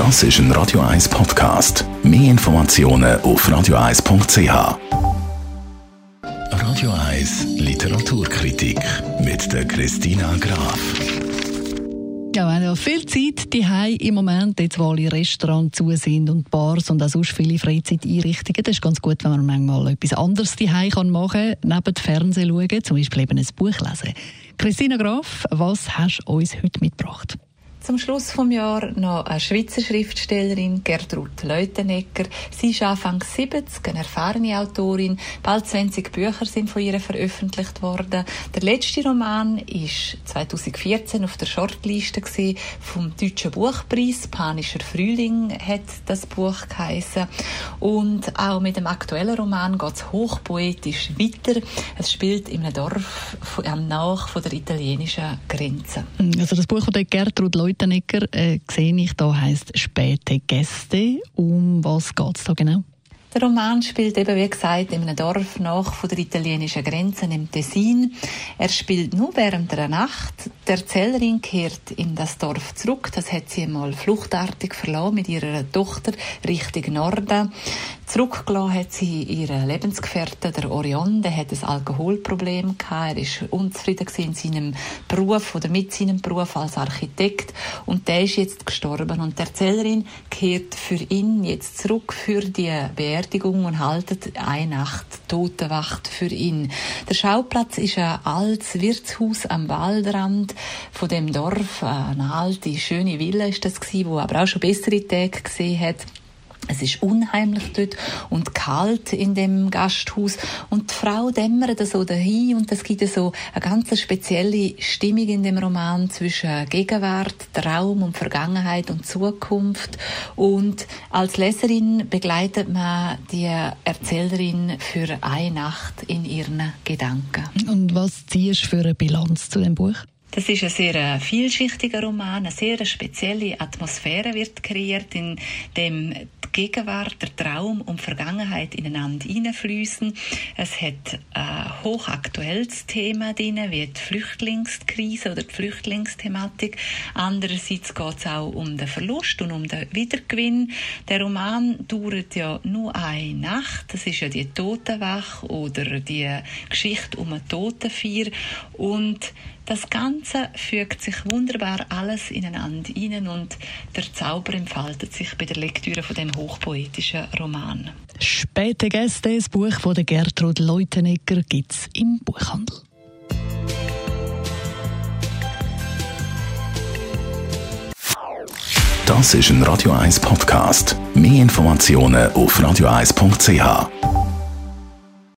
Das ist ein Radio 1 Podcast. Mehr Informationen auf radio1.ch. Radio 1 Literaturkritik mit der Christina Graf. Ja, wir haben ja viel Zeit die im Moment, jetzt wo alle Restaurants zu sind und Bars und auch sonst viele Freizeiteinrichtungen. Das ist ganz gut, wenn man manchmal etwas anderes die machen kann, neben Fernsehen schauen, zum Beispiel eben ein Buch lesen. Christina Graf, was hast du uns heute mitgebracht? Zum Schluss vom Jahr noch eine Schweizer Schriftstellerin, Gertrud Leutenegger. Sie ist Anfang 70, eine erfahrene Autorin. Bald 20 Bücher sind von ihr veröffentlicht worden. Der letzte Roman ist 2014 auf der Shortliste vom Deutschen Buchpreis. Panischer Frühling hat das Buch geheißen. Und auch mit dem aktuellen Roman geht es hochpoetisch weiter. Es spielt in einem Dorf am Nach von der italienischen Grenze. Also das Buch von der Gertrud Leutenegger Leutenegger äh, sehe ich da heißt späte Gäste. Um was geht es da genau? Der Roman spielt eben, wie gesagt, in einem Dorf nach von der italienischen Grenze im Tessin. Er spielt nur während der Nacht. Die Erzählerin kehrt in das Dorf zurück. Das hat sie einmal fluchtartig verloren mit ihrer Tochter Richtung Norden. Zurückgelassen hat sie ihren Lebensgefährten, der Orion, der hat ein Alkoholproblem gehabt. Er ist unzufrieden in seinem Beruf oder mit seinem Beruf als Architekt und der ist jetzt gestorben und die Erzählerin kehrt für ihn jetzt zurück für die Beerdigung und haltet eine Nacht Totenwacht für ihn. Der Schauplatz ist ein altes Wirtshaus am Waldrand von dem Dorf, eine alte schöne Villa ist das gewesen, wo aber auch schon bessere Tage gesehen hat. Es ist unheimlich dort und kalt in dem Gasthaus und die Frau dämmert so dahin und es gibt so eine ganz spezielle Stimmung in dem Roman zwischen Gegenwart, Traum und Vergangenheit und Zukunft und als Leserin begleitet man die Erzählerin für eine Nacht in ihren Gedanken. Und was ziehst du für eine Bilanz zu dem Buch? Das ist ein sehr äh, vielschichtiger Roman, eine sehr spezielle Atmosphäre wird kreiert, in dem Gegenwart, der Traum und Vergangenheit ineinander hineinfließen. Es hat ein hochaktuelles Thema drin, wie die Flüchtlingskrise oder die Flüchtlingsthematik. Andererseits geht es auch um den Verlust und um den Wiedergewinn. Der Roman dauert ja nur eine Nacht. Das ist ja die Totenwache oder die Geschichte um eine Totenfeier. Und das Ganze fügt sich wunderbar alles ineinander ein und der Zauber entfaltet sich bei der Lektüre von dem hochpoetischen Roman. Späte Gäste, das Buch von der Gertrud Leutenegger gibt es im Buchhandel. Das ist ein Radio 1 Podcast. Mehr Informationen auf radio1.ch.